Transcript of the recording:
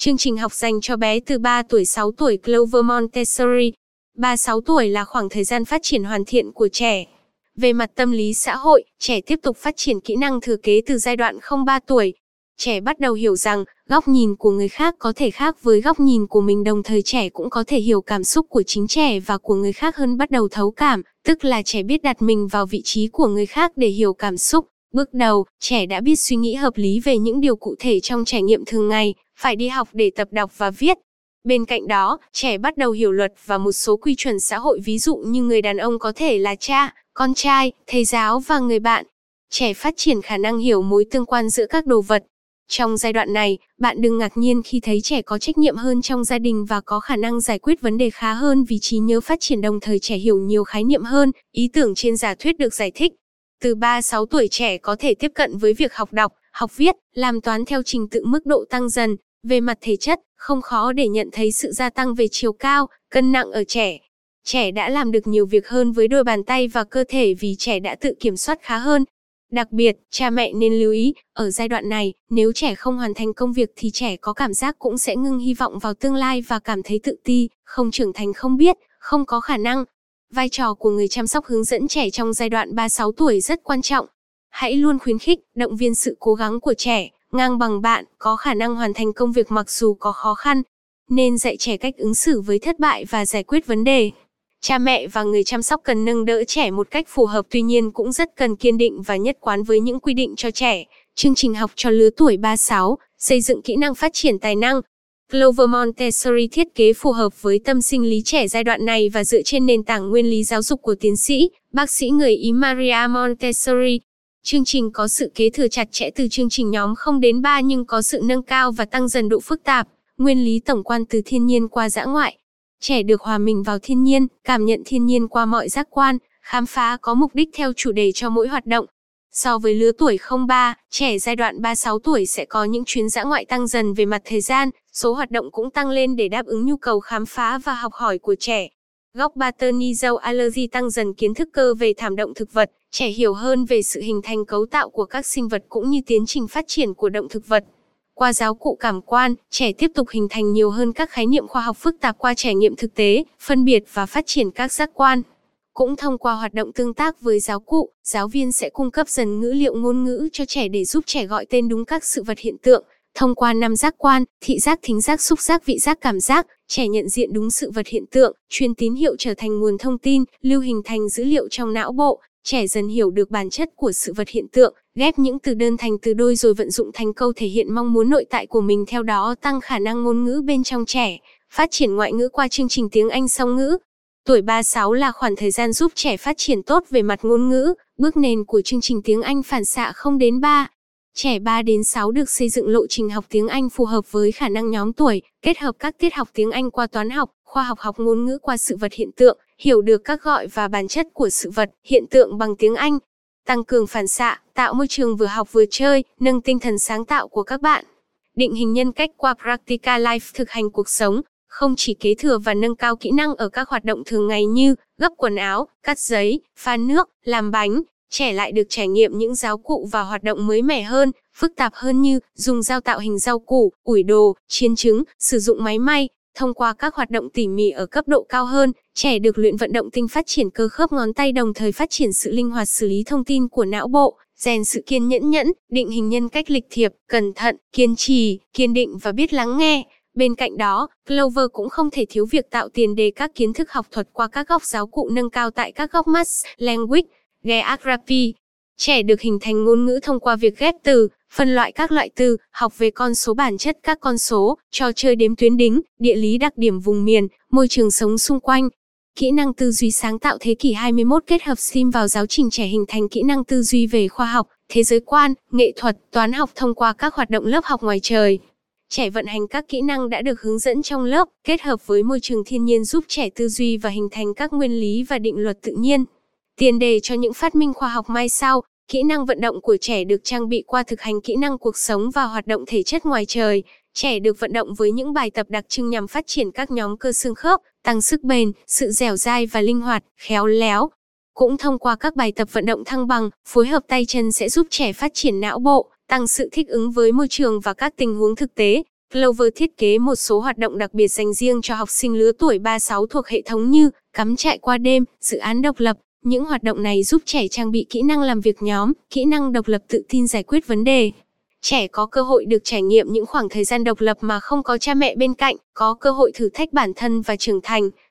Chương trình học dành cho bé từ 3 tuổi 6 tuổi Clover Montessori. 3-6 tuổi là khoảng thời gian phát triển hoàn thiện của trẻ. Về mặt tâm lý xã hội, trẻ tiếp tục phát triển kỹ năng thừa kế từ giai đoạn 0-3 tuổi. Trẻ bắt đầu hiểu rằng, góc nhìn của người khác có thể khác với góc nhìn của mình đồng thời trẻ cũng có thể hiểu cảm xúc của chính trẻ và của người khác hơn bắt đầu thấu cảm, tức là trẻ biết đặt mình vào vị trí của người khác để hiểu cảm xúc. Bước đầu, trẻ đã biết suy nghĩ hợp lý về những điều cụ thể trong trải nghiệm thường ngày, phải đi học để tập đọc và viết. Bên cạnh đó, trẻ bắt đầu hiểu luật và một số quy chuẩn xã hội ví dụ như người đàn ông có thể là cha, con trai, thầy giáo và người bạn. Trẻ phát triển khả năng hiểu mối tương quan giữa các đồ vật. Trong giai đoạn này, bạn đừng ngạc nhiên khi thấy trẻ có trách nhiệm hơn trong gia đình và có khả năng giải quyết vấn đề khá hơn vì trí nhớ phát triển đồng thời trẻ hiểu nhiều khái niệm hơn, ý tưởng trên giả thuyết được giải thích. Từ 3-6 tuổi trẻ có thể tiếp cận với việc học đọc, học viết, làm toán theo trình tự mức độ tăng dần. Về mặt thể chất, không khó để nhận thấy sự gia tăng về chiều cao, cân nặng ở trẻ. Trẻ đã làm được nhiều việc hơn với đôi bàn tay và cơ thể vì trẻ đã tự kiểm soát khá hơn. Đặc biệt, cha mẹ nên lưu ý, ở giai đoạn này, nếu trẻ không hoàn thành công việc thì trẻ có cảm giác cũng sẽ ngưng hy vọng vào tương lai và cảm thấy tự ti, không trưởng thành không biết, không có khả năng, Vai trò của người chăm sóc hướng dẫn trẻ trong giai đoạn 3-6 tuổi rất quan trọng. Hãy luôn khuyến khích, động viên sự cố gắng của trẻ, ngang bằng bạn, có khả năng hoàn thành công việc mặc dù có khó khăn. Nên dạy trẻ cách ứng xử với thất bại và giải quyết vấn đề. Cha mẹ và người chăm sóc cần nâng đỡ trẻ một cách phù hợp tuy nhiên cũng rất cần kiên định và nhất quán với những quy định cho trẻ. Chương trình học cho lứa tuổi 36, xây dựng kỹ năng phát triển tài năng, Clover Montessori thiết kế phù hợp với tâm sinh lý trẻ giai đoạn này và dựa trên nền tảng nguyên lý giáo dục của tiến sĩ, bác sĩ người Ý Maria Montessori. Chương trình có sự kế thừa chặt chẽ từ chương trình nhóm 0 đến 3 nhưng có sự nâng cao và tăng dần độ phức tạp, nguyên lý tổng quan từ thiên nhiên qua dã ngoại. Trẻ được hòa mình vào thiên nhiên, cảm nhận thiên nhiên qua mọi giác quan, khám phá có mục đích theo chủ đề cho mỗi hoạt động, So với lứa tuổi 03, trẻ giai đoạn 36 tuổi sẽ có những chuyến dã ngoại tăng dần về mặt thời gian, số hoạt động cũng tăng lên để đáp ứng nhu cầu khám phá và học hỏi của trẻ. Góc Paternizel Allergy tăng dần kiến thức cơ về thảm động thực vật, trẻ hiểu hơn về sự hình thành cấu tạo của các sinh vật cũng như tiến trình phát triển của động thực vật. Qua giáo cụ cảm quan, trẻ tiếp tục hình thành nhiều hơn các khái niệm khoa học phức tạp qua trải nghiệm thực tế, phân biệt và phát triển các giác quan. Cũng thông qua hoạt động tương tác với giáo cụ, giáo viên sẽ cung cấp dần ngữ liệu ngôn ngữ cho trẻ để giúp trẻ gọi tên đúng các sự vật hiện tượng. Thông qua năm giác quan, thị giác, thính giác, xúc giác, vị giác, cảm giác, trẻ nhận diện đúng sự vật hiện tượng, truyền tín hiệu trở thành nguồn thông tin, lưu hình thành dữ liệu trong não bộ. Trẻ dần hiểu được bản chất của sự vật hiện tượng, ghép những từ đơn thành từ đôi rồi vận dụng thành câu thể hiện mong muốn nội tại của mình theo đó tăng khả năng ngôn ngữ bên trong trẻ. Phát triển ngoại ngữ qua chương trình tiếng Anh song ngữ, Tuổi 36 là khoảng thời gian giúp trẻ phát triển tốt về mặt ngôn ngữ, bước nền của chương trình tiếng Anh phản xạ không đến 3. Trẻ 3 đến 6 được xây dựng lộ trình học tiếng Anh phù hợp với khả năng nhóm tuổi, kết hợp các tiết học tiếng Anh qua toán học, khoa học học ngôn ngữ qua sự vật hiện tượng, hiểu được các gọi và bản chất của sự vật, hiện tượng bằng tiếng Anh. Tăng cường phản xạ, tạo môi trường vừa học vừa chơi, nâng tinh thần sáng tạo của các bạn. Định hình nhân cách qua Practica Life thực hành cuộc sống, không chỉ kế thừa và nâng cao kỹ năng ở các hoạt động thường ngày như gấp quần áo, cắt giấy, pha nước, làm bánh, trẻ lại được trải nghiệm những giáo cụ và hoạt động mới mẻ hơn, phức tạp hơn như dùng dao tạo hình rau củ, ủi đồ, chiên trứng, sử dụng máy may. Thông qua các hoạt động tỉ mỉ ở cấp độ cao hơn, trẻ được luyện vận động tinh phát triển cơ khớp ngón tay đồng thời phát triển sự linh hoạt xử lý thông tin của não bộ, rèn sự kiên nhẫn nhẫn, định hình nhân cách lịch thiệp, cẩn thận, kiên trì, kiên định và biết lắng nghe. Bên cạnh đó, Clover cũng không thể thiếu việc tạo tiền đề các kiến thức học thuật qua các góc giáo cụ nâng cao tại các góc Maths, Language, Geography. Trẻ được hình thành ngôn ngữ thông qua việc ghép từ, phân loại các loại từ, học về con số bản chất các con số, trò chơi đếm tuyến đính, địa lý đặc điểm vùng miền, môi trường sống xung quanh. Kỹ năng tư duy sáng tạo thế kỷ 21 kết hợp STEAM vào giáo trình trẻ hình thành kỹ năng tư duy về khoa học, thế giới quan, nghệ thuật, toán học thông qua các hoạt động lớp học ngoài trời. Trẻ vận hành các kỹ năng đã được hướng dẫn trong lớp, kết hợp với môi trường thiên nhiên giúp trẻ tư duy và hình thành các nguyên lý và định luật tự nhiên. Tiền đề cho những phát minh khoa học mai sau, kỹ năng vận động của trẻ được trang bị qua thực hành kỹ năng cuộc sống và hoạt động thể chất ngoài trời. Trẻ được vận động với những bài tập đặc trưng nhằm phát triển các nhóm cơ xương khớp, tăng sức bền, sự dẻo dai và linh hoạt, khéo léo. Cũng thông qua các bài tập vận động thăng bằng, phối hợp tay chân sẽ giúp trẻ phát triển não bộ, tăng sự thích ứng với môi trường và các tình huống thực tế. Clover thiết kế một số hoạt động đặc biệt dành riêng cho học sinh lứa tuổi 36 thuộc hệ thống như cắm trại qua đêm, dự án độc lập. Những hoạt động này giúp trẻ trang bị kỹ năng làm việc nhóm, kỹ năng độc lập tự tin giải quyết vấn đề. Trẻ có cơ hội được trải nghiệm những khoảng thời gian độc lập mà không có cha mẹ bên cạnh, có cơ hội thử thách bản thân và trưởng thành.